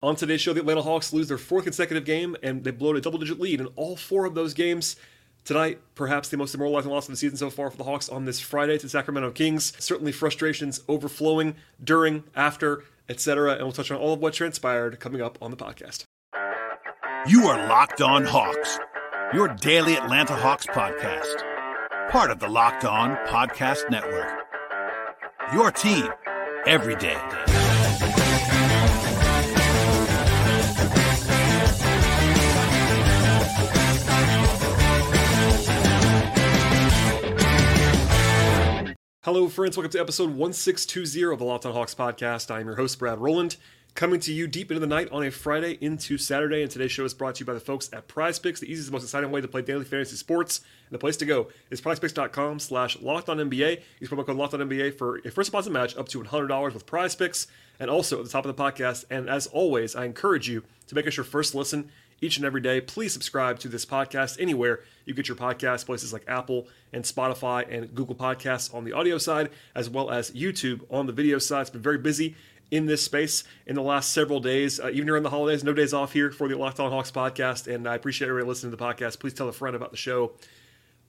On today's show, the Atlanta Hawks lose their fourth consecutive game and they blow a double digit lead in all four of those games. Tonight, perhaps the most demoralizing loss of the season so far for the Hawks on this Friday to the Sacramento Kings. Certainly frustrations overflowing during, after, etc. And we'll touch on all of what transpired coming up on the podcast. You are Locked On Hawks, your daily Atlanta Hawks podcast. Part of the Locked On Podcast Network. Your team every day. Hello, friends. Welcome to episode 1620 of the Locked On Hawks podcast. I am your host, Brad Rowland, coming to you deep into the night on a Friday into Saturday. And today's show is brought to you by the folks at PrizePicks, the easiest, most exciting way to play daily fantasy sports. And the place to go is prizepicks.com slash locked on NBA. Use promo code locked on NBA for a first deposit match up to $100 with PrizePicks. And also at the top of the podcast. And as always, I encourage you to make us your first listen each and every day. Please subscribe to this podcast anywhere you get your podcast, places like Apple and Spotify and Google Podcasts on the audio side, as well as YouTube on the video side. It's been very busy in this space in the last several days, uh, even during the holidays. No days off here for the Locked On Hawks podcast, and I appreciate everybody listening to the podcast. Please tell a friend about the show.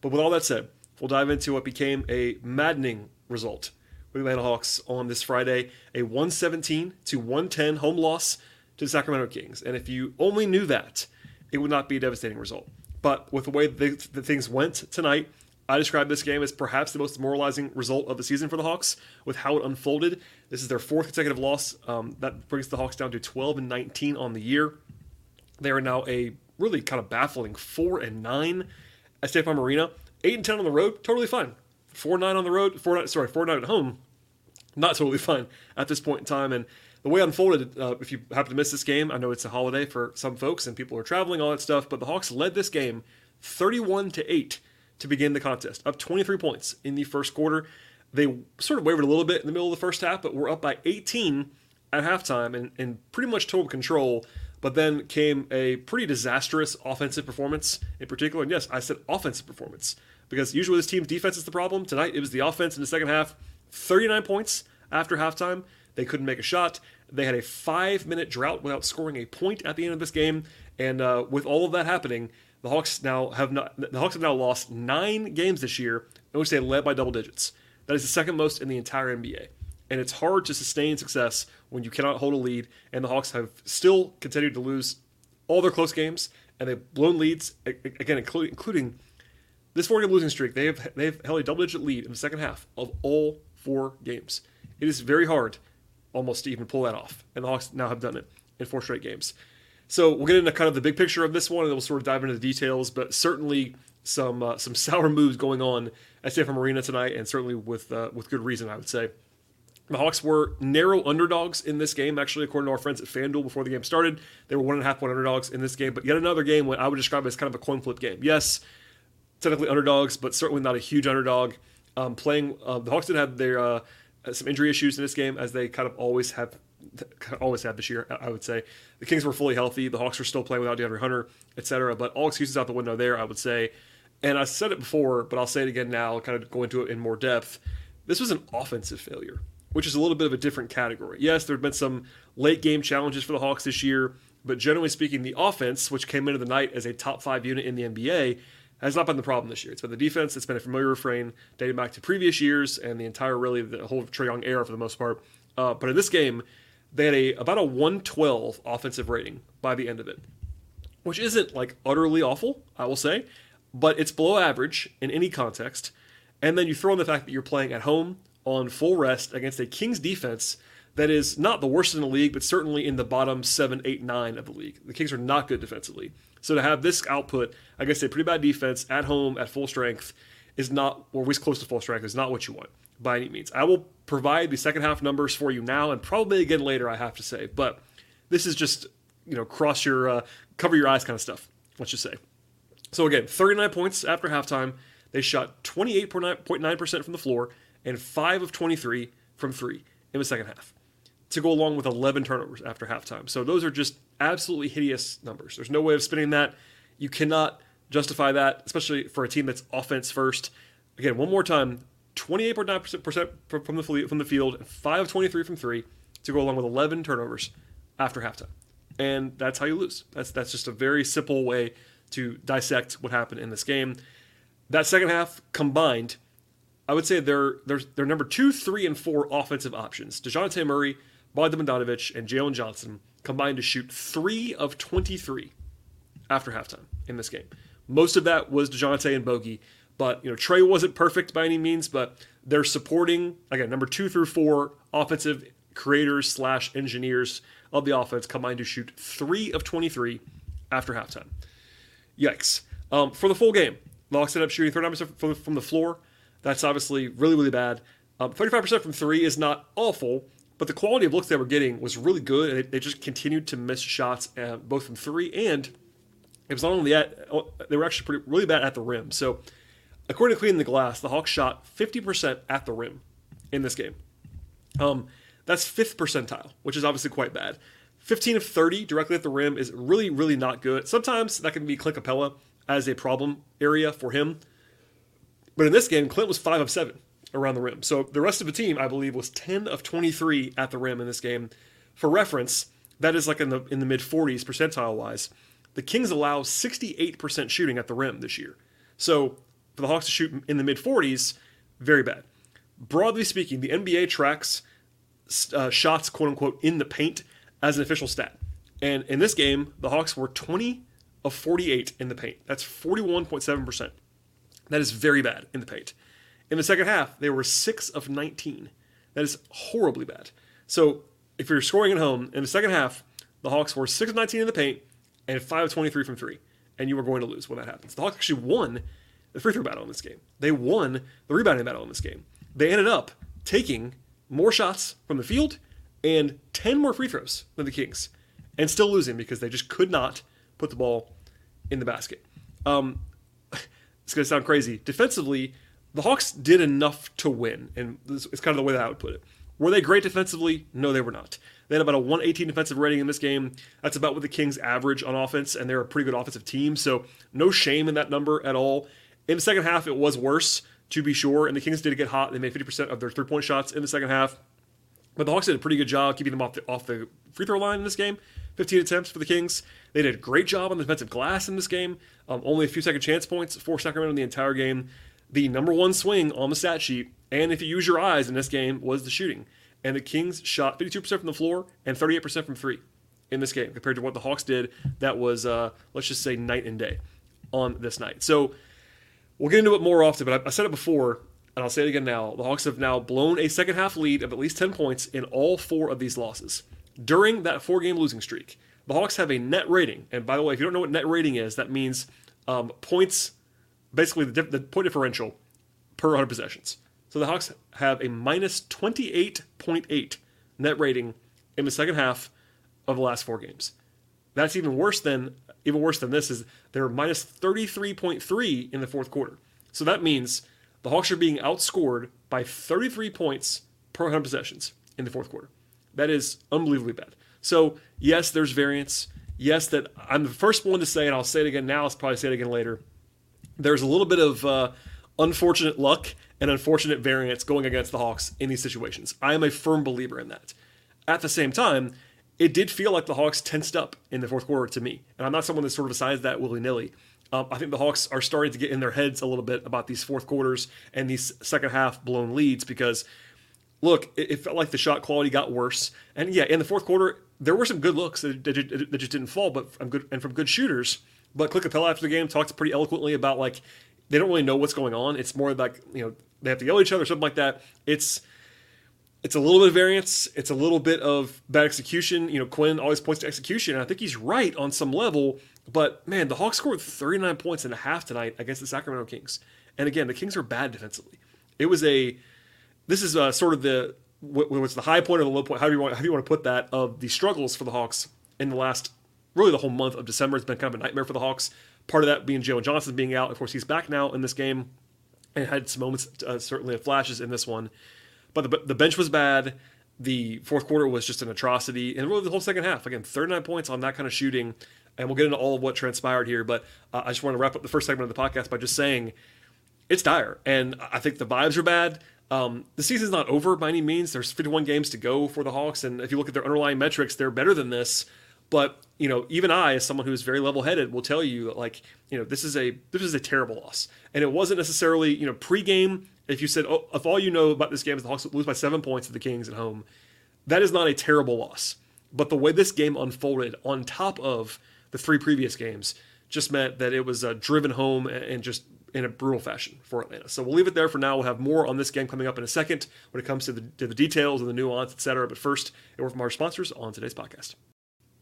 But with all that said, we'll dive into what became a maddening result with the Atlanta Hawks on this Friday, a 117 to 110 home loss to the Sacramento Kings. And if you only knew that, it would not be a devastating result. But with the way the things went tonight, I describe this game as perhaps the most demoralizing result of the season for the Hawks with how it unfolded. This is their fourth consecutive loss. Um, that brings the Hawks down to 12 and 19 on the year. They are now a really kind of baffling 4 and 9 at State Farm Arena. 8 and 10 on the road, totally fine. 4 9 on the road, 4 9, sorry, 4 9 at home, not totally fine at this point in time. And the way it unfolded, uh, if you happen to miss this game, I know it's a holiday for some folks and people are traveling, all that stuff, but the Hawks led this game 31 to 8 to begin the contest, up 23 points in the first quarter. They sort of wavered a little bit in the middle of the first half, but were up by 18 at halftime and, and pretty much total control. But then came a pretty disastrous offensive performance in particular. And yes, I said offensive performance because usually this team's defense is the problem. Tonight it was the offense in the second half. 39 points after halftime. They couldn't make a shot. They had a five minute drought without scoring a point at the end of this game. And uh, with all of that happening, the Hawks now have not the Hawks have now lost nine games this year in which they led by double digits. That is the second most in the entire NBA. And it's hard to sustain success when you cannot hold a lead. And the Hawks have still continued to lose all their close games, and they've blown leads again, including, including this four-game losing streak. They have they've held a double-digit lead in the second half of all four games. It is very hard almost to even pull that off. And the Hawks now have done it in four straight games. So we'll get into kind of the big picture of this one, and then we'll sort of dive into the details. But certainly some uh, some sour moves going on at State Farm Arena tonight, and certainly with uh, with good reason, I would say. The Hawks were narrow underdogs in this game, actually, according to our friends at FanDuel before the game started. They were one and a half point underdogs in this game, but yet another game what I would describe as kind of a coin flip game. Yes, technically underdogs, but certainly not a huge underdog. Um, playing uh, the Hawks did have their uh, Uh, some injury issues in this game, as they kind of always have always have this year. I would say the Kings were fully healthy. The Hawks were still playing without DeAndre Hunter, etc. But all excuses out the window there. I would say, and I said it before, but I'll say it again now. Kind of go into it in more depth. This was an offensive failure, which is a little bit of a different category. Yes, there have been some late game challenges for the Hawks this year, but generally speaking, the offense, which came into the night as a top five unit in the NBA, has not been the problem this year. It's been the defense. It's been a familiar refrain dating back to previous years and the entire, really, the whole Trae Young era for the most part. Uh, but in this game, they had a about a 112 offensive rating by the end of it, which isn't like utterly awful, I will say, but it's below average in any context. And then you throw in the fact that you're playing at home on full rest against a Kings defense that is not the worst in the league, but certainly in the bottom seven, eight, nine of the league. The Kings are not good defensively. So to have this output against a pretty bad defense at home at full strength is not, or at least close to full strength, is not what you want by any means. I will provide the second half numbers for you now and probably again later, I have to say. But this is just, you know, cross your, uh, cover your eyes kind of stuff, let's just say. So again, 39 points after halftime. They shot 28.9% from the floor and 5 of 23 from 3 in the second half to go along with 11 turnovers after halftime. So those are just absolutely hideous numbers. There's no way of spinning that. You cannot justify that, especially for a team that's offense first. Again, one more time 28.9% from the, from the field, 5 of 23 from 3 to go along with 11 turnovers after halftime. and that's how you lose. That's that's just a very simple way to dissect what happened in this game. That second half combined, I would say they're they're, they're number two, three, and four offensive options. Dejounte Murray, Bogdan Bogdanovic, and Jalen Johnson combined to shoot three of 23 after halftime in this game. Most of that was Dejounte and Bogey, but you know Trae wasn't perfect by any means, but they're supporting again number two through four offensive creators slash engineers of the offense combined to shoot three of 23 after halftime. Yikes! Um, for the full game, Hawks ended up shooting 39% from, from the floor. That's obviously really really bad. Um, 35% from three is not awful, but the quality of looks they were getting was really good, and they, just continued to miss shots, uh, both from three and it was not only that they were actually pretty really bad at the rim. So, according to Clean the Glass, the Hawks shot 50% at the rim in this game. Um, that's fifth percentile, which is obviously quite bad. 15 of 30 directly at the rim is really, really not good. Sometimes that can be Clint Capela as a problem area for him. But in this game, Clint was 5 of 7 around the rim. So the rest of the team, I believe, was 10 of 23 at the rim in this game. For reference, that is like in the in the mid 40s percentile wise. The Kings allow 68% shooting at the rim this year. So for the Hawks to shoot in the mid 40s, very bad. Broadly speaking, the NBA tracks uh, shots, quote unquote, in the paint as an official stat. And in this game, the Hawks were 20 of 48 in the paint. That's 41.7%. That is very bad in the paint. In the second half, they were 6 of 19. That is horribly bad. So if you're scoring at home, in the second half, the Hawks were 6 of 19 in the paint and 5 of 23 from 3. And you were going to lose when that happens. The Hawks actually won the free throw battle in this game. They won the rebounding battle in this game. They ended up taking more shots from the field and 10 more free throws than the Kings and still losing because they just could not put the ball in the basket. Um, it's going to sound crazy. Defensively, the Hawks did enough to win, and it's kind of the way that I would put it. Were they great defensively? No, they were not. They had about a 118 defensive rating in this game. That's about what the Kings average on offense, and they're a pretty good offensive team, so no shame in that number at all. In the second half, it was worse to be sure. And the Kings did get hot. They made 50% of their three point shots in the second half. But the Hawks did a pretty good job keeping them off the, off the free throw line in this game. 15 attempts for the Kings. They did a great job on the defensive glass in this game. Um, only a few second chance points for Sacramento in the entire game. The number one swing on the stat sheet, and if you use your eyes in this game, was the shooting. And the Kings shot 52% from the floor and 38% from three in this game compared to what the Hawks did. That was, uh, let's just say, night and day on this night. So We'll get into it more often, but I, I said it before, and I'll say it again now. The Hawks have now blown a second half lead of at least 10 points in all four of these losses. During that four game losing streak, the Hawks have a net rating. And by the way, if you don't know what net rating is, that means um, points, basically the, the point differential per 100 possessions. So the Hawks have a minus 28.8 net rating in the second half of the last four games. That's even worse than even worse than this is they're minus 33.3 in the fourth quarter. So that means the Hawks are being outscored by 33 points per 100 possessions in the fourth quarter. That is unbelievably bad. So, yes, there's variance. Yes, that I'm the first one to say, and I'll say it again now, I'll probably say it again later. There's a little bit of uh, unfortunate luck and unfortunate variance going against the Hawks in these situations. I am a firm believer in that. At the same time, it did feel like the Hawks tensed up in the fourth quarter to me. And I'm not someone that sort of decides that willy nilly. Um, I think the Hawks are starting to get in their heads a little bit about these fourth quarters and these second half blown leads because, look, it, it felt like the shot quality got worse. And yeah, in the fourth quarter, there were some good looks that, that, that just didn't fall, but from good and from good shooters. But Clint Capela after the game talked pretty eloquently about like they don't really know what's going on. It's more like you know they have to yell at each other, something like that. It's it's a little bit of variance. It's a little bit of bad execution. You know, Quin always points to execution, and I think he's right on some level. But man, the Hawks scored 39 points and a half tonight against the Sacramento Kings. And again, the Kings are bad defensively. It was a this is uh, sort of the what's the high point or the low point, however you want however you want to put that, of the struggles for the Hawks in the last really the whole month of December. It's been kind of a nightmare for the Hawks. Part of that being Jalen Johnson being out. Of course, he's back now in this game and had some moments, uh, certainly of flashes in this one. But the, the bench was bad. The fourth quarter was just an atrocity, and really the whole second half. Again, 39 points on that kind of shooting, and we'll get into all of what transpired here. But uh, I just want to wrap up the first segment of the podcast by just saying it's dire, and I think the vibes are bad. Um, the season's not over by any means. There's 51 games to go for the Hawks, and if you look at their underlying metrics, they're better than this. But you know, even I, as someone who is very level-headed, will tell you that like you know this is a this is a terrible loss, and it wasn't necessarily you know pre-game. If you said, oh, if all you know about this game is the Hawks lose by seven points to the Kings at home, that is not a terrible loss. But the way this game unfolded, on top of the three previous games, just meant that it was uh, driven home and just in a brutal fashion for Atlanta. So we'll leave it there for now. We'll have more on this game coming up in a second when it comes to the, to the details and the nuance, etc. But first, a word from our sponsors on today's podcast.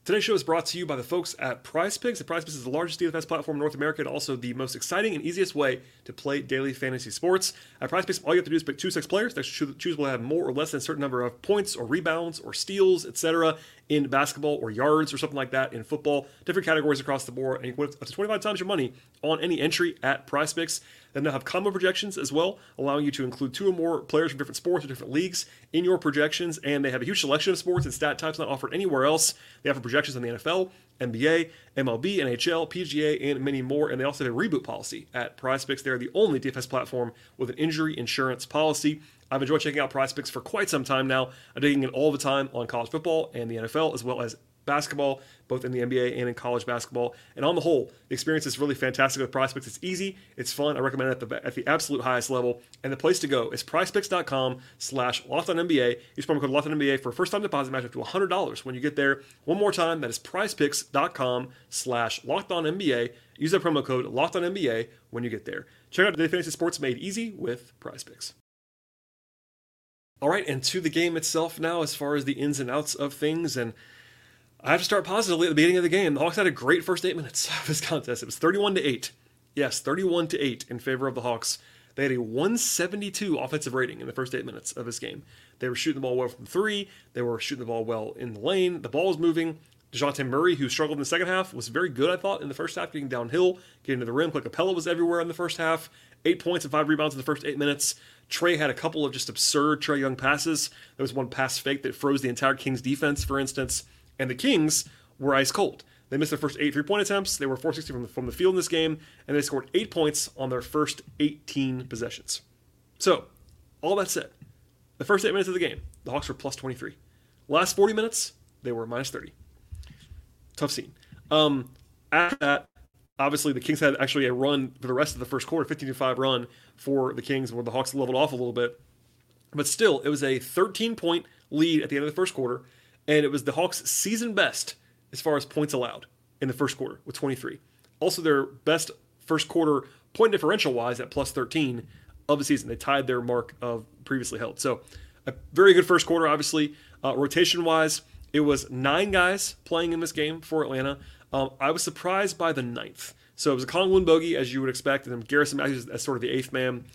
Today's show is brought to you by the folks at PrizePicks. Prize Picks is the largest DFS platform in North America and also the most exciting and easiest way to play daily fantasy sports. At PrizePicks, all you have to do is pick two six players. They should choose will have more or less than a certain number of points or rebounds or steals, etc. in basketball or yards or something like that in football. Different categories across the board, and you can win up to 25 times your money on any entry at PrizePicks. They now have combo projections as well, allowing you to include two or more players from different sports or different leagues in your projections. And they have a huge selection of sports and stat types not offered anywhere else. They offer projections on the NFL, NBA, MLB, NHL, PGA, and many more. And they also have a reboot policy at PrizePicks. They're the only DFS platform with an injury insurance policy. I've enjoyed checking out PrizePicks for quite some time now. I'm digging in all the time on college football and the NFL, as well as basketball, both in the NBA and in college basketball. And on the whole, the experience is really fantastic with PrizePicks. It's easy, it's fun. I recommend it at the, at the absolute highest level. And the place to go is prizepicks.com slash NBA. Use promo code NBA for a first-time deposit match up to $100 when you get there. One more time, that is prizepicks.com slash NBA. Use that promo code NBA when you get there. Check out the fantasy sports made easy with PrizePicks. All right, and to the game itself now, as far as the ins and outs of things, and I have to start positively at the beginning of the game. The Hawks had a great first eight minutes of this contest. It was 31 to 8. Yes, 31 to 8 in favor of the Hawks. They had a 172 offensive rating in the first eight minutes of this game. They were shooting the ball well from three. They were shooting the ball well in the lane. The ball was moving. Dejounte Murray, who struggled in the second half, was very good, I thought, in the first half, getting downhill, getting to the rim. Clint Capela was everywhere in the first half. Eight points and five rebounds in the first eight minutes. Trae had a couple of just absurd Trae Young passes. There was one pass fake that froze the entire Kings defense, for instance. And the Kings were ice cold. They missed their first eight three point attempts. They were 460 from the, from the field in this game, and they scored eight points on their first 18 possessions. So, all that said, the first eight minutes of the game, the Hawks were plus 23. Last 40 minutes, they were minus 30. Tough scene. Um, after that, obviously the Kings had actually a run for the rest of the first quarter, 15 5 run for the Kings, where the Hawks leveled off a little bit. But still, it was a 13 point lead at the end of the first quarter and it was the Hawks' season best as far as points allowed in the first quarter with 23. Also, their best first quarter point differential wise at plus 13 of the season. They tied their mark of previously held. So, a very good first quarter, obviously. Uh, rotation wise, it was nine guys playing in this game for Atlanta. Um, I was surprised by the ninth. So it was a Kong bogey, as you would expect, and then Garrison Matthews as sort of the eighth man.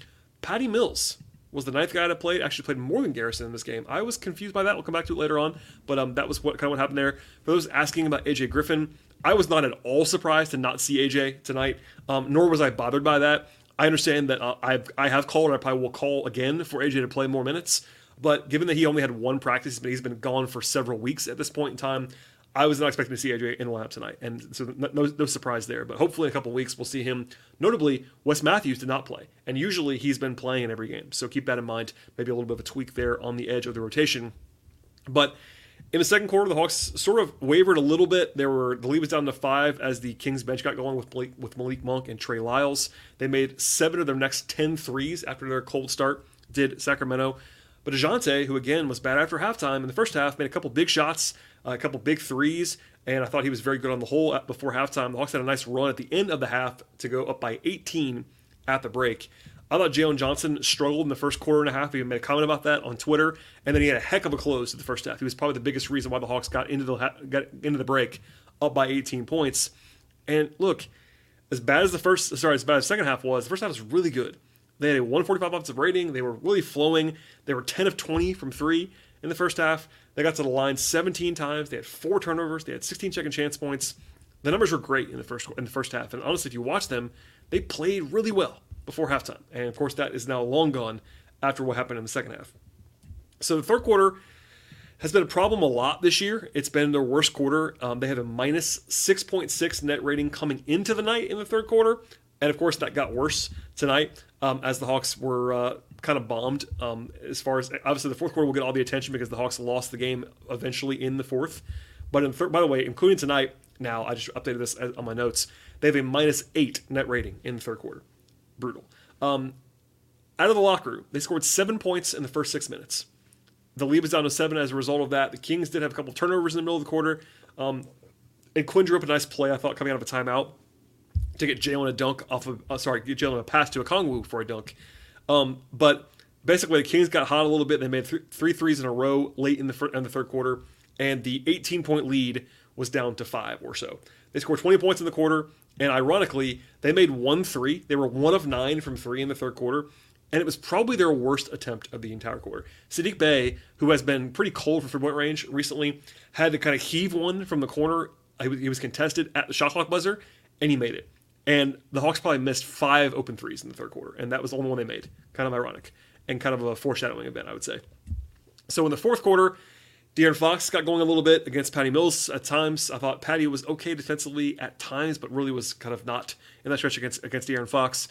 Patty Mills was the ninth guy that played. Actually played more than Garrison in this game. I was confused by that. We'll come back to it later on. But um, that was what kind of what happened there. For those asking about AJ Griffin, I was not at all surprised to not see AJ tonight. Um, nor was I bothered by that. I understand that uh, I've I have called and I probably will call again for AJ to play more minutes. But given that he only had one practice, but he's been gone for several weeks at this point in time, I was not expecting to see AJ in the lineup tonight, and so no, no surprise there. But hopefully, in a couple weeks, we'll see him. Notably, Wes Matthews did not play, and usually he's been playing in every game. So keep that in mind. Maybe a little bit of a tweak there on the edge of the rotation. But in the second quarter, the Hawks sort of wavered a little bit. There were the lead was down to five as the Kings bench got going with Blake, with Malik Monk and Trey Lyles. They made seven of their next 10 threes after their cold start. Did Sacramento. But Dejounte, who again was bad after halftime in the first half, made a couple big shots Uh, a couple big threes, and I thought he was very good on the whole before halftime. The Hawks had a nice run at the end of the half to go up by 18 at the break. I thought Jalen Johnson struggled in the first quarter and a half. He made a comment about that on Twitter, and then he had a heck of a close to the first half. He was probably the biggest reason why the Hawks got into the got into the break up by 18 points. And look, as bad as the first, sorry, as bad as the second half was, the first half was really good. They had a 145 offensive rating. They were really flowing. They were 10 of 20 from three in the first half. They got to the line 17 times. They had four turnovers. They had 16 second chance points. The numbers were great in the first in the first half. And honestly, if you watch them, they played really well before halftime. And of course, that is now long gone after what happened in the second half. So the third quarter has been a problem a lot this year. It's been their worst quarter. Um, they have a minus 6.6 net rating coming into the night in the third quarter. And of course, that got worse tonight um, as the Hawks were uh, kind of bombed. Um, as far as obviously the fourth quarter will get all the attention because the Hawks lost the game eventually in the fourth. But in by the way, including tonight, now I just updated this on my notes. They have a minus eight net rating in the third quarter. Brutal. Um, out of the locker room, they scored seven points in the first six minutes. The lead was down to seven as a result of that. The Kings did have a couple turnovers in the middle of the quarter. Um, and Quin drew up a nice play, I thought, coming out of a timeout to get Jalen a dunk off of, uh, sorry, get Jalen a pass to Okongwu for a dunk. Um, but basically, the Kings got hot a little bit. They made th- three threes in a row late in the, fir- in the third quarter, and the 18 point lead was down to five or so. They scored 20 points in the quarter, and ironically, they made one three. They were one of nine from three in the third quarter, and it was probably their worst attempt of the entire quarter. Saddiq Bey, who has been pretty cold from three point range recently, had to kind of heave one from the corner. He was contested at the shot clock buzzer, and he made it. And the Hawks probably missed five open threes in the third quarter, and that was the only one they made. Kind of ironic and kind of a foreshadowing event, I would say. So in the fourth quarter, De'Aaron Fox got going a little bit against Patty Mills at times. I thought Patty was okay defensively at times, but really was kind of not in that stretch against against De'Aaron Fox.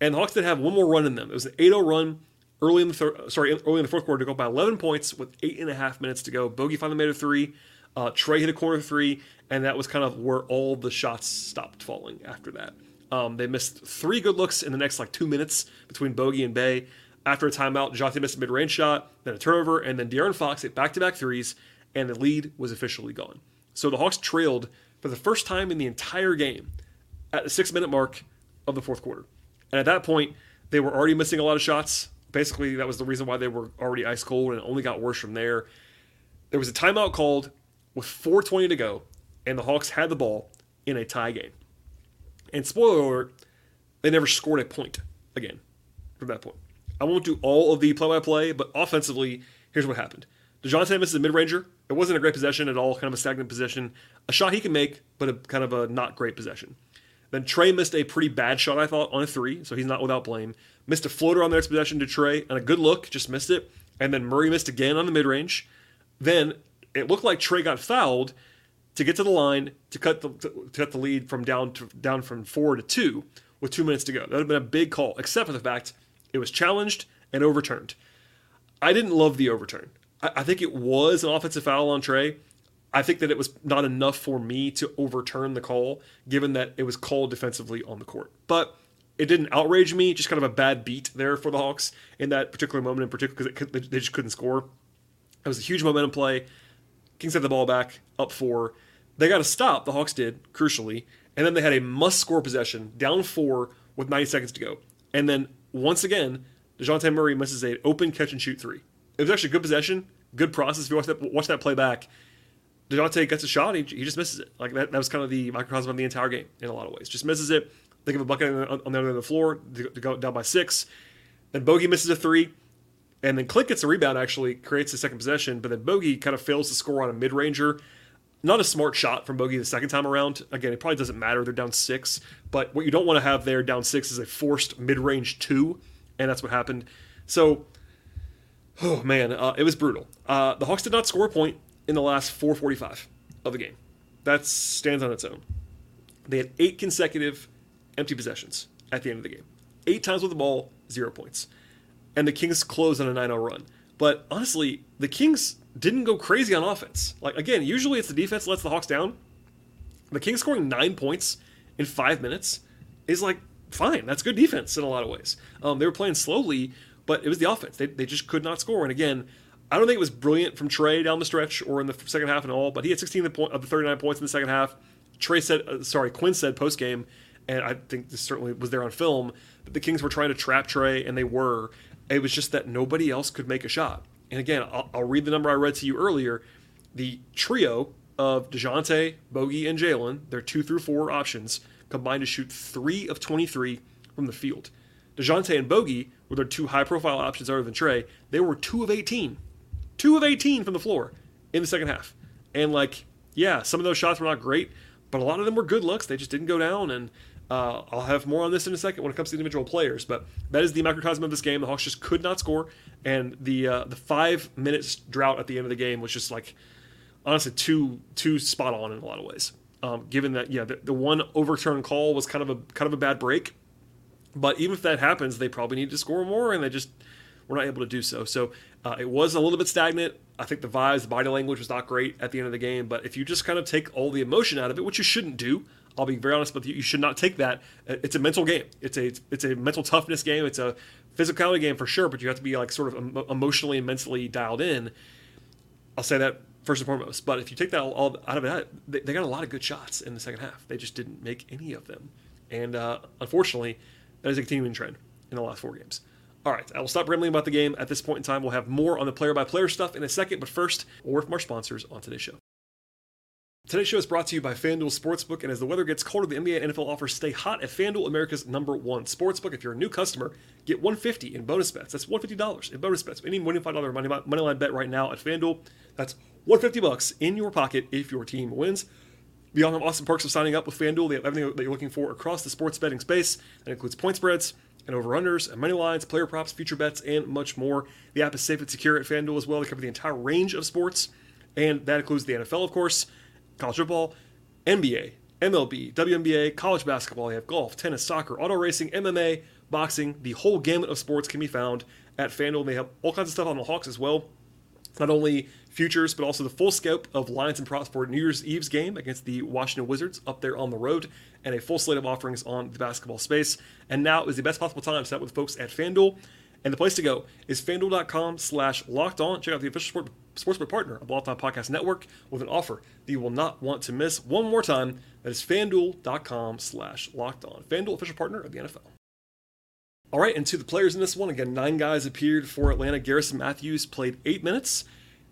And the Hawks did have one more run in them. It was an 8-0 run early in the third, sorry, early in the fourth quarter to go by 11 points with eight and a half minutes to go. Bogey finally made a three. Uh, Trae hit a corner three, and that was kind of where all the shots stopped falling after that. Um, they missed three good looks in the next like two minutes between Bogey and Bey. After a timeout, Dejounte missed a mid-range shot, then a turnover, and then De'Aaron Fox hit back-to-back threes, and the lead was officially gone. So the Hawks trailed for the first time in the entire game at the six-minute mark of the fourth quarter. And at that point, they were already missing a lot of shots. Basically, that was the reason why they were already ice cold, and it only got worse from there. There was a timeout called with 4:20 to go, and the Hawks had the ball in a tie game. And spoiler alert, they never scored a point again from that point. I won't do all of the play-by-play, but offensively, here's what happened. Dejounte misses a mid-ranger. It wasn't a great possession at all, kind of a stagnant possession. A shot he can make, but a kind of a not great possession. Then Trae missed a pretty bad shot, I thought, on a three, so he's not without blame. Missed a floater on the next possession to Trae, and a good look, just missed it. And then Murray missed again on the mid-range. Then it looked like Trae got fouled to get to the line to cut the to cut the lead from down to down from four to two with two minutes to go. That would have been a big call, except for the fact it was challenged and overturned. I didn't love the overturn. I, I think it was an offensive foul on Trae. I think that it was not enough for me to overturn the call, given that it was called defensively on the court. But it didn't outrage me, just kind of a bad beat there for the Hawks in that particular moment, in particular because they just couldn't score. It was a huge momentum play. Kings had the ball back, up four. They got a stop, the Hawks did, crucially, and then they had a must score possession, down four with 90 seconds to go. And then once again, Dejounte Murray misses an open catch and shoot three. It was actually a good possession, good process. If you watch that, watch that play back, Dejounte gets a shot, he, he just misses it. Like that, that was kind of the microcosm of the entire game in a lot of ways. Just misses it. They give a bucket on, on the other end of the floor to go down by six. Then Bogey misses a three. And then Clint gets a rebound, actually, creates the second possession, but then Bogey kind of fails to score on a mid ranger. Not a smart shot from Bogey the second time around. Again, it probably doesn't matter. They're down six. But what you don't want to have there down six is a forced mid range two. And that's what happened. So, oh man, uh, it was brutal. Uh, the Hawks did not score a point in the last 445 of the game. That stands on its own. They had eight consecutive empty possessions at the end of the game. Eight times with the ball, zero points and the Kings closed on a 9 0 run. But honestly, the Kings didn't go crazy on offense. Like, again, usually it's the defense lets the Hawks down. The Kings scoring nine points in five minutes is like fine. That's good defense in a lot of ways. Um, they were playing slowly, but it was the offense. They, they just could not score. And again, I don't think it was brilliant from Trae down the stretch or in the second half and all, but he had 16 of the 39 points in the second half. Trae said, uh, sorry, Quin said post game, and I think this certainly was there on film, that the Kings were trying to trap Trae, and they were. It was just that nobody else could make a shot. And again, I'll, I'll read the number I read to you earlier. The trio of Dejounte, Bogey, and Jalen, their two through four options, combined to shoot three of 23 from the field. Dejounte and Bogey were their two high profile options other than Trae. They were two of 18. Two of 18 from the floor in the second half. And, like, yeah, some of those shots were not great, but a lot of them were good looks. They just didn't go down. And uh, I'll have more on this in a second when it comes to individual players, but that is the microcosm of this game. The Hawks just could not score, and the uh, the five minutes drought at the end of the game was just like honestly too too spot on in a lot of ways. Um, given that yeah, the, the one overturned call was kind of a kind of a bad break, but even if that happens, they probably need to score more, and they just were not able to do so. So uh, it was a little bit stagnant. I think the vibes, the body language was not great at the end of the game. But if you just kind of take all the emotion out of it, which you shouldn't do, I'll be very honest with you, you should not take that. Uh, it's a mental game. It's a it's a mental toughness game. It's a physicality game for sure. But you have to be like sort of emotionally and mentally dialed in. I'll say that first and foremost. But if you take that all, out of it, they, they, got a lot of good shots in the second half. They just didn't make any of them. And uh, unfortunately, that is a continuing trend in the last four games. All right, I will stop rambling about the game at this point in time. We'll have more on the player by player stuff in a second, but first, a word from our sponsors on today's show. Today's show is brought to you by FanDuel Sportsbook, and as the weather gets colder, the NBA and NFL offers stay hot at FanDuel, America's number one sportsbook. If you're a new customer, get 150 in bonus bets. That's $150 in bonus bets. Any $25 money, money line bet right now at FanDuel, that's 150 bucks in your pocket if your team wins. Beyond the awesome perks of signing up with FanDuel, they have everything that you're looking for across the sports betting space. That includes point spreads and over-unders and money lines, player props, future bets, and much more. The app is safe and secure at FanDuel as well. They cover the entire range of sports, and that includes the NFL, of course, college football, NBA, MLB, WNBA, college basketball. They have golf, tennis, soccer, auto racing, MMA, boxing. The whole gamut of sports can be found at FanDuel. They have all kinds of stuff on the Hawks as well. Not only futures, but also the full scope of lines and props for New Year's Eve's game against the Washington Wizards up there on the road, and a full slate of offerings on the basketball space. And now is the best possible time to set with folks at FanDuel. And the place to go is fanduel.com slash locked on. Check out the official sport, sportsbook partner of the Locked On Podcast Network with an offer that you will not want to miss. One more time, that is fanduel.com slash locked on. FanDuel, official partner of the NFL. All right, and to the players in this one, again, nine guys appeared for Atlanta. Garrison Matthews played eight minutes,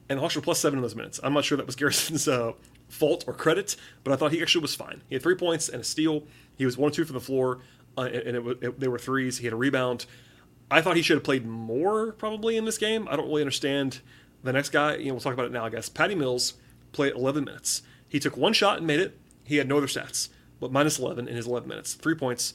and were plus seven in those minutes. I'm not sure that was Garrison's uh, fault or credit, but I thought he actually was fine. He had three points and a steal. He was one or two from the floor, uh, and it, it, they were threes. He had a rebound. I thought he should have played more probably in this game. I don't really understand the next guy. You know, we'll talk about it now. I guess Patty Mills played 11 minutes. He took one shot and made it. He had no other stats, but minus 11 in his 11 minutes, three points.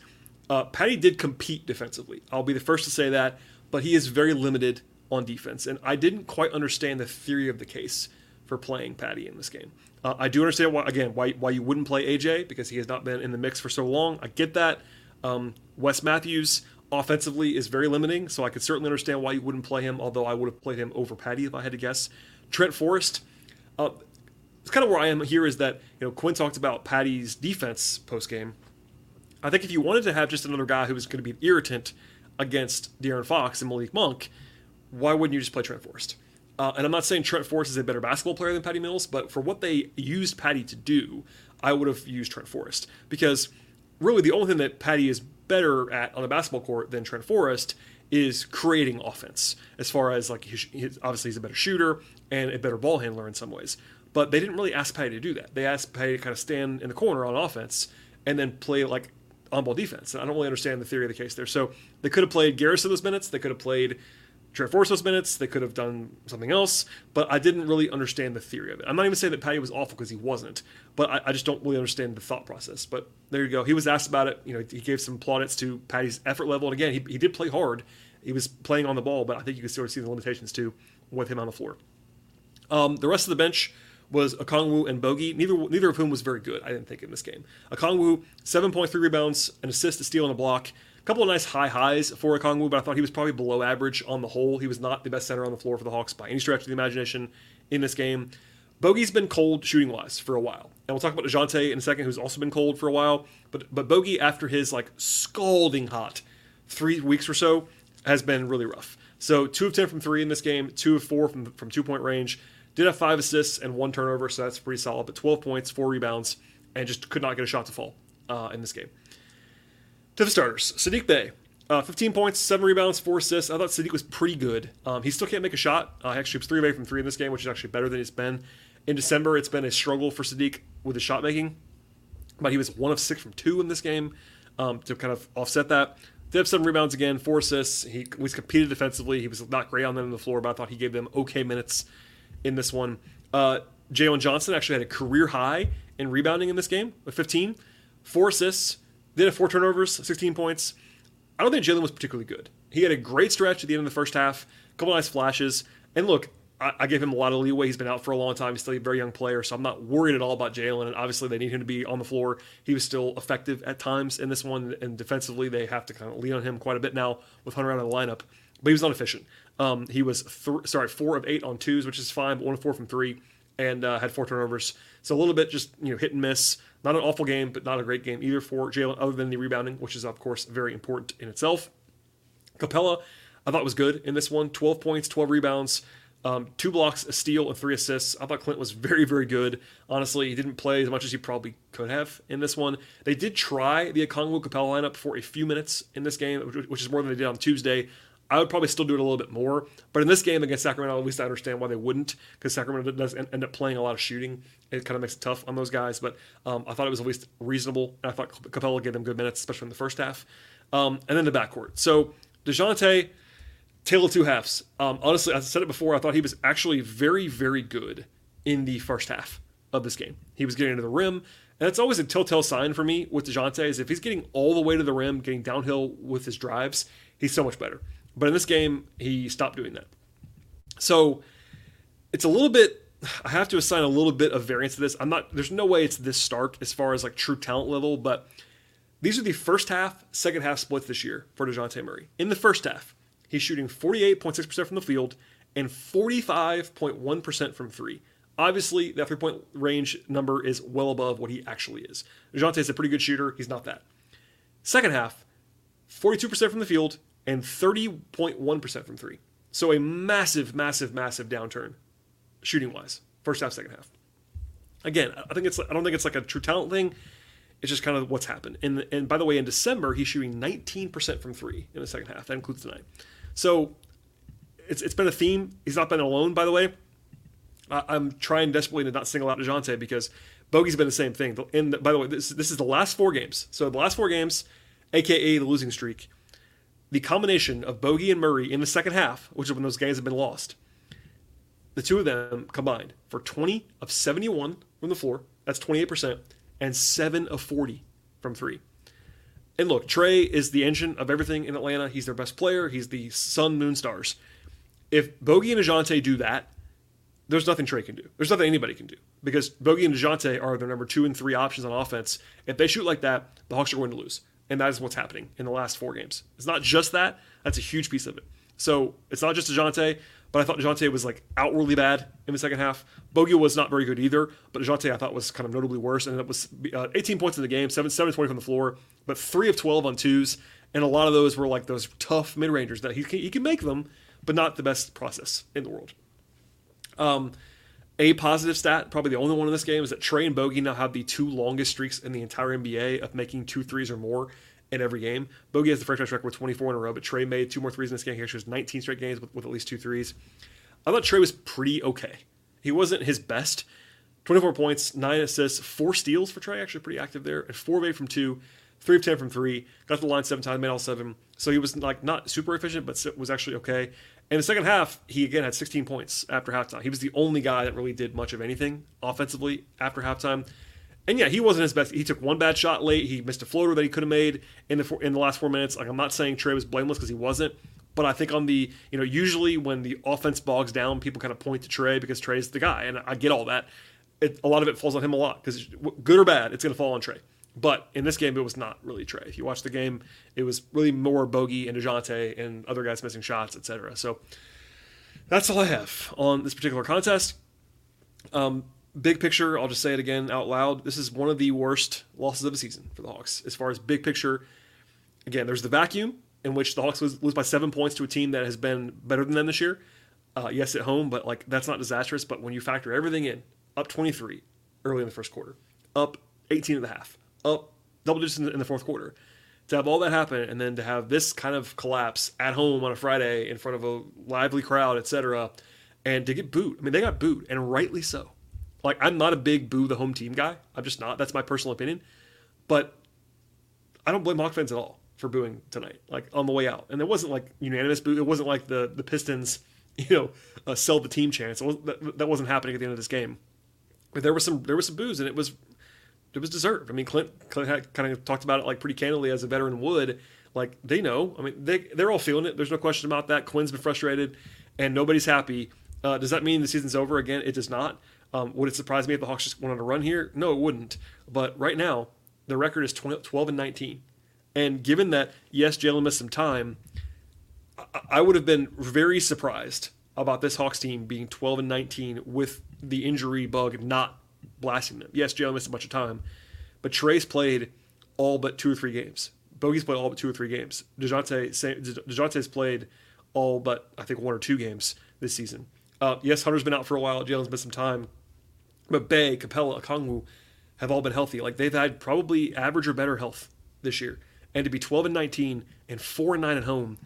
Uh, Patty did compete defensively. I'll be the first to say that, but he is very limited on defense, and I didn't quite understand the theory of the case for playing Patty in this game. Uh, I do understand why, again, why why you wouldn't play AJ because he has not been in the mix for so long. I get that. Um, Wes Matthews offensively is very limiting, so I could certainly understand why you wouldn't play him. Although I would have played him over Patty if I had to guess. Trent Forrest, uh, it's kind of where I am here. Is that you know Quin talked about Patty's defense post game. I think if you wanted to have just another guy who was going to be an irritant against De'Aaron Fox and Malik Monk, why wouldn't you just play Trent Forrest? Uh, and I'm not saying Trent Forrest is a better basketball player than Patty Mills, but for what they used Patty to do, I would have used Trent Forrest because really the only thing that Patty is better at on the basketball court than Trent Forrest is creating offense. As far as like his, his, obviously he's a better shooter and a better ball handler in some ways, but they didn't really ask Patty to do that. They asked Patty to kind of stand in the corner on offense and then play like on ball defense. And I don't really understand the theory of the case there. So they could have played Garrison those minutes. They could have played Trent Forrest those minutes. They could have done something else. But I didn't really understand the theory of it. I'm not even saying that Patty was awful because he wasn't. But I, I, just don't really understand the thought process. But there you go. He was asked about it. You know, he gave some plaudits to Patty's effort level. And again, he, he did play hard. He was playing on the ball, but I think you can sort of see the limitations too with him on the floor. Um, the rest of the bench was Okongwu and Bogey, neither neither of whom was very good, I didn't think, in this game. Okongwu, 7.3 rebounds, an assist, a steal, and a block. A couple of nice high highs for Okongwu, but I thought he was probably below average on the whole. He was not the best center on the floor for the Hawks by any stretch of the imagination in this game. Bogey's been cold shooting wise for a while. And we'll talk about Dejounte in a second, who's also been cold for a while. But but Bogey, after his like scalding hot three weeks or so, has been really rough. So two of ten from three in this game, two of four from, from two point range. Did have five assists and one turnover, so that's pretty solid. But 12 points, four rebounds, and just could not get a shot to fall uh, in this game. To the starters, Saddiq Bey, uh, 15 points, seven rebounds, four assists. I thought Saddiq was pretty good. Um, he still can't make a shot. Uh, actually, was three away from three in this game, which is actually better than it's been. In December, it's been a struggle for Saddiq with his shot making, but he was one of six from two in this game um, to kind of offset that. Did have seven rebounds again, four assists. He was competed defensively. He was not great on them in the floor, but I thought he gave them okay minutes in this one. Uh, Jalen Johnson actually had a career high in rebounding in this game with 15, four assists, did have four turnovers, 16 points. I don't think Jalen was particularly good. He had a great stretch at the end of the first half, a couple nice flashes. And look, I, I gave him a lot of leeway. He's been out for a long time. He's still a very young player, so I'm not worried at all about Jalen. And obviously, they need him to be on the floor. He was still effective at times in this one, and defensively, they have to kind of lean on him quite a bit now with Hunter out of the lineup. But he was not efficient. Um, he was th- sorry four of eight on twos, which is fine, but one of four from three, and uh, had four turnovers. So a little bit just you know hit and miss. Not an awful game, but not a great game either for Jalen, other than the rebounding, which is of course very important in itself. Capela, I thought was good in this one. 12 points, 12 rebounds, um, two blocks, a steal, and three assists. I thought Clint was very, very good. Honestly, he didn't play as much as he probably could have in this one. They did try the Okongwu Capela lineup for a few minutes in this game, which is more than they did on Tuesday. I would probably still do it a little bit more. But in this game against Sacramento, at least I understand why they wouldn't, because Sacramento does end up playing a lot of shooting. It kind of makes it tough on those guys. But um, I thought it was at least reasonable. And I thought Capela gave them good minutes, especially in the first half. Um, and then the backcourt. So Dejounte, tail of two halves. Um, honestly, I said it before, I thought he was actually very, very good in the first half of this game. He was getting to the rim. And that's always a telltale sign for me with Dejounte is if he's getting all the way to the rim, getting downhill with his drives, he's so much better. But in this game, he stopped doing that. So it's a little bit. I have to assign a little bit of variance to this. I'm not. There's no way it's this stark as far as like true talent level, but these are the first half, second half splits this year for Dejounte Murray. In the first half, he's shooting 48.6% from the field and 45.1% from three. Obviously, that three point range number is well above what he actually is. Dejounte is a pretty good shooter. He's not that. Second half, 42% from the field and 30.1% from three. So a massive, massive, massive downturn shooting wise, first half, second half. Again, I think it's I don't think it's like a true talent thing. It's just kind of what's happened. And and by the way, in December he's shooting 19% from three in the second half. That includes tonight. So it's it's been a theme. He's not been alone, by the way. I, am trying desperately to not single out Dejounte because Bogey's been the same thing. And by the way, this this is the last four games. So the last four games, aka the losing streak the combination of Bogey and Murray in the second half, which is when those games have been lost, the two of them combined for 20 of 71 from the floor, that's 28%, and 7 of 40 from three. And look, Trae is the engine of everything in Atlanta. He's their best player. He's the sun, moon, stars. If Bogey and Dejounte do that, there's nothing Trae can do. There's nothing anybody can do because Bogey and Dejounte are their number two and three options on offense. If they shoot like that, the Hawks are going to lose. And that is what's happening in the last four games. It's not just that, that's a huge piece of it. So it's not just Dejounte, but I thought Dejounte was like outwardly bad in the second half. Bogey was not very good either, but Dejounte I thought was kind of notably worse. And it was uh, 18 points in the game, 7, 7 20 from the floor, but 3 of 12 on twos. And a lot of those were like those tough mid rangers that he can, he can make them, but not the best process in the world. Um, a positive stat, probably the only one in this game, is that Trae and Bogey now have the two longest streaks in the entire NBA of making two threes or more in every game. Bogey has the franchise record with 24 in a row, but Trae made two more threes in this game. He actually has 19 straight games with, with at least two threes. I thought Trae was pretty okay. He wasn't his best. 24 points, 9 assists, 4 steals for Trae, actually pretty active there, and 4 of 8 from 2, 3 of 10 from 3, got the line 7 times, made all 7. So he was like not super efficient, but was actually okay. In the second half, he again had 16 points after halftime. He was the only guy that really did much of anything offensively after halftime. And yeah, he wasn't his best. He took one bad shot late. He missed a floater that he could have made in the in the last four minutes. Like I'm not saying Trae was blameless because he wasn't, but I think on the you know usually when the offense bogs down, people kind of point to Trae because Trae's the guy, and I get all that. It, a lot of it falls on him a lot because good or bad, it's going to fall on Trae. But in this game, it was not really Trae. If you watch the game, it was really more Bogey and Dejounte and other guys missing shots, etc. So that's all I have on this particular contest. Um, big picture, I'll just say it again out loud. This is one of the worst losses of the season for the Hawks. As far as big picture, again, there's the vacuum in which the Hawks lose, lose by seven points to a team that has been better than them this year. Uh, yes, at home, but like that's not disastrous. But when you factor everything in, up 23 early in the first quarter, up 18 and a half, up double digits in the, in the fourth quarter, to have all that happen and then to have this kind of collapse at home on a Friday in front of a lively crowd, etc., and to get booed. I mean, they got booed, and rightly so. Like I'm not a big boo the home team guy. I'm just not. That's my personal opinion. But I don't blame Hawk fans at all for booing tonight. Like on the way out, and it wasn't like unanimous boo. It wasn't like the the Pistons, you know, uh, sell the team chance. that, that wasn't happening at the end of this game. But there was some there was some boos, and it was it was deserved. I mean, Clint, Clint had kind of talked about it like pretty candidly as a veteran would. Like they know. I mean, they they're all feeling it. There's no question about that. Quin's been frustrated, and nobody's happy. Uh, does that mean the season's over again? It does not. Um, would it surprise me if the Hawks just went on a run here? No, it wouldn't. But right now, the record is 12 and 19. And given that, yes, Jalen missed some time, I would have been very surprised about this Hawks team being 12 and 19 with the injury bug not blasting them. Yes, Jalen missed a bunch of time, but Trae's played all but two or three games. Bogey's played all but two or three games. Dejounte Dejounte's played all but I think one or two games this season. Uh, yes, Hunter's been out for a while. Jalen's missed some time, but Bey, Capella, Okongwu have all been healthy. Like they've had probably average or better health this year, and to be 12 and 19 and four and nine at home,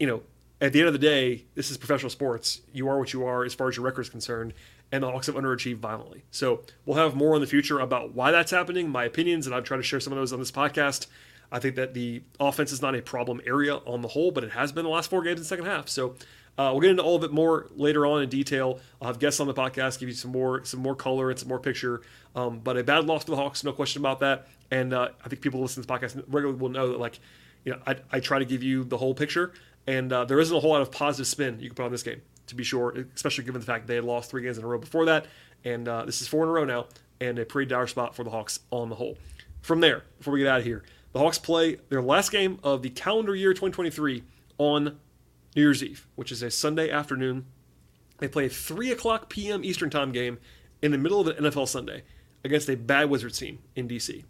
you know, at the end of the day, this is professional sports. You are what you are as far as your record is concerned, and the Hawks have underachieved violently. So we'll have more in the future about why that's happening, my opinions, and I'll try to share some of those on this podcast. I think that the offense is not a problem area on the whole, but it has been the last four games in the second half. So uh, we'll get into all of it more later on in detail. I'll have guests on the podcast, give you some more some more color and some more picture. Um, but a bad loss to the Hawks, no question about that. And uh, I think people who listen to this podcast regularly will know that, like, you know, I, I try to give you the whole picture, and uh, there isn't a whole lot of positive spin you can put on this game, to be sure, especially given the fact they had lost three games in a row before that, and uh, this is four in a row now, and a pretty dire spot for the Hawks on the whole. From there, before we get out of here, the Hawks play their last game of the calendar year 2023 on New Year's Eve, which is a Sunday afternoon. They play a 3 o'clock p.m. Eastern Time game in the middle of an NFL Sunday against a bad Wizards team in D.C.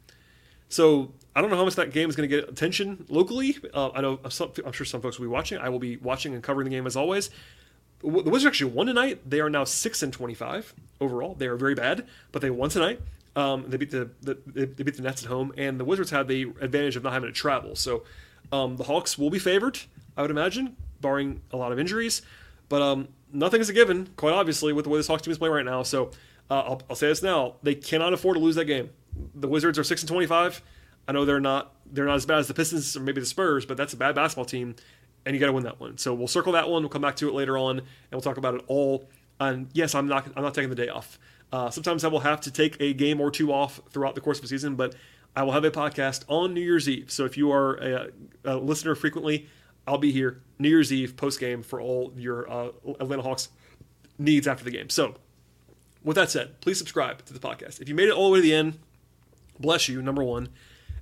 So I don't know how much that game is going to get attention locally. Uh, I know I'm sure some folks will be watching. I will be watching and covering the game as always. The Wizards actually won tonight. They are now six and twenty-five overall. They are very bad, but they won tonight. Um, they beat the, the, they beat the Nets at home, and the Wizards have the advantage of not having to travel. So um, the Hawks will be favored, I would imagine, barring a lot of injuries. But um, nothing is a given, quite obviously, with the way this Hawks team is playing right now. So uh, I'll, I'll, say this now: they cannot afford to lose that game. The Wizards are six and twenty-five. I know they're not they're not as bad as the Pistons or maybe the Spurs, but that's a bad basketball team, and you got to win that one. So we'll circle that one. We'll come back to it later on, and we'll talk about it all. And yes, I'm not I'm not taking the day off. Uh, sometimes I will have to take a game or two off throughout the course of a season, but I will have a podcast on New Year's Eve. So if you are a, a listener frequently, I'll be here New Year's Eve post game for all your uh, Atlanta Hawks needs after the game. So with that said, please subscribe to the podcast. If you made it all the way to the end, bless you, number one.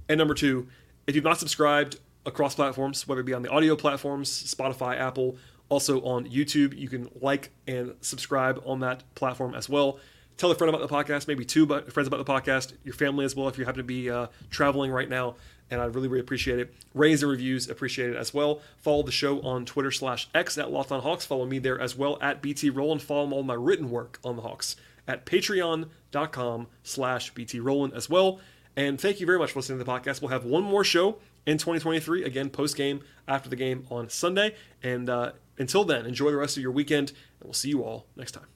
And number two, if you've not subscribed across platforms, whether it be on the audio platforms, Spotify, Apple, also on YouTube, you can like and subscribe on that platform as well. Tell a friend about the podcast, maybe two friends about the podcast, your family as well if you happen to be uh, traveling right now. And I really, really appreciate it. Raise and reviews, appreciate it as well. Follow the show on Twitter slash X at Locked Hawks. Follow me there as well at BT Rowland. Follow all my written work on the Hawks at patreon.com slash BT Rowland as well. And thank you very much for listening to the podcast. We'll have one more show in 2023, again, post game after the game on Sunday. And uh, until then, enjoy the rest of your weekend, and we'll see you all next time.